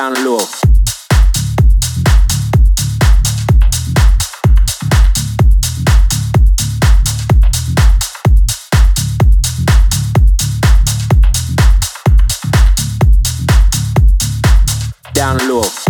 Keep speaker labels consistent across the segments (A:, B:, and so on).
A: down low. Down low.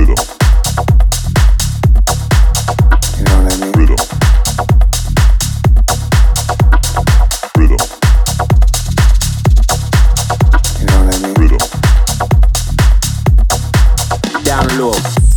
A: Down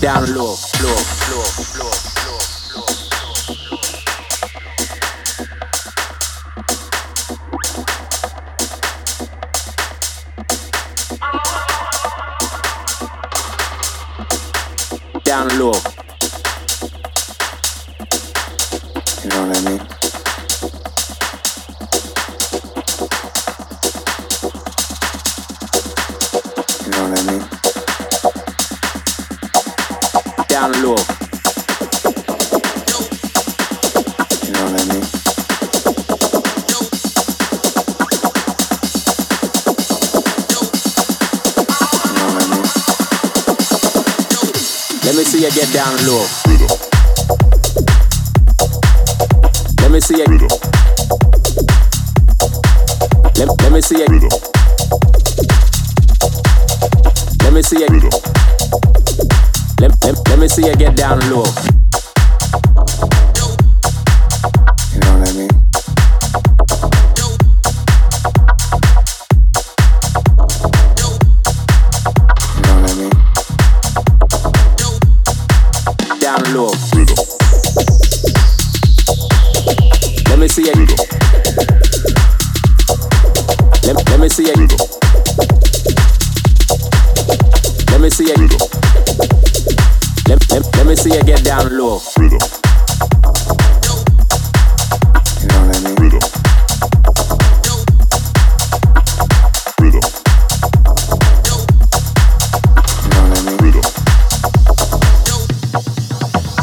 A: Down low. Low. Low. Low. Low. Down low.
B: You know what I mean?
A: Let me see you get down low.
C: Rhythm.
A: Let me see you. Let, let me see you. Let me see you. Get down low.
B: You know what I mean? You know what I mean?
A: Down low. Let me see you. Let, let me see you. Let me see you. Let, let, let me see you get down low.
C: Rhythm.
B: You know what I mean?
C: Rhythm. Rhythm.
B: You know what I mean?
C: Rhythm.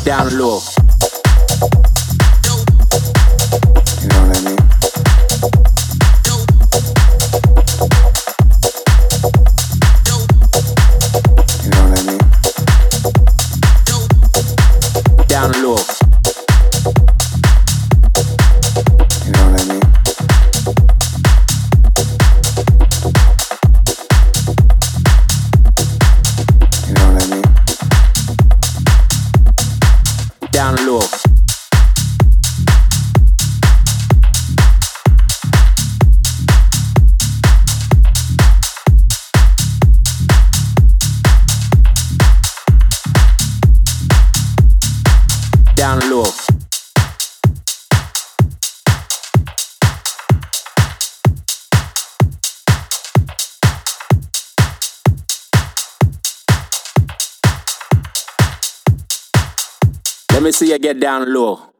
A: Down low. Me see you get down low.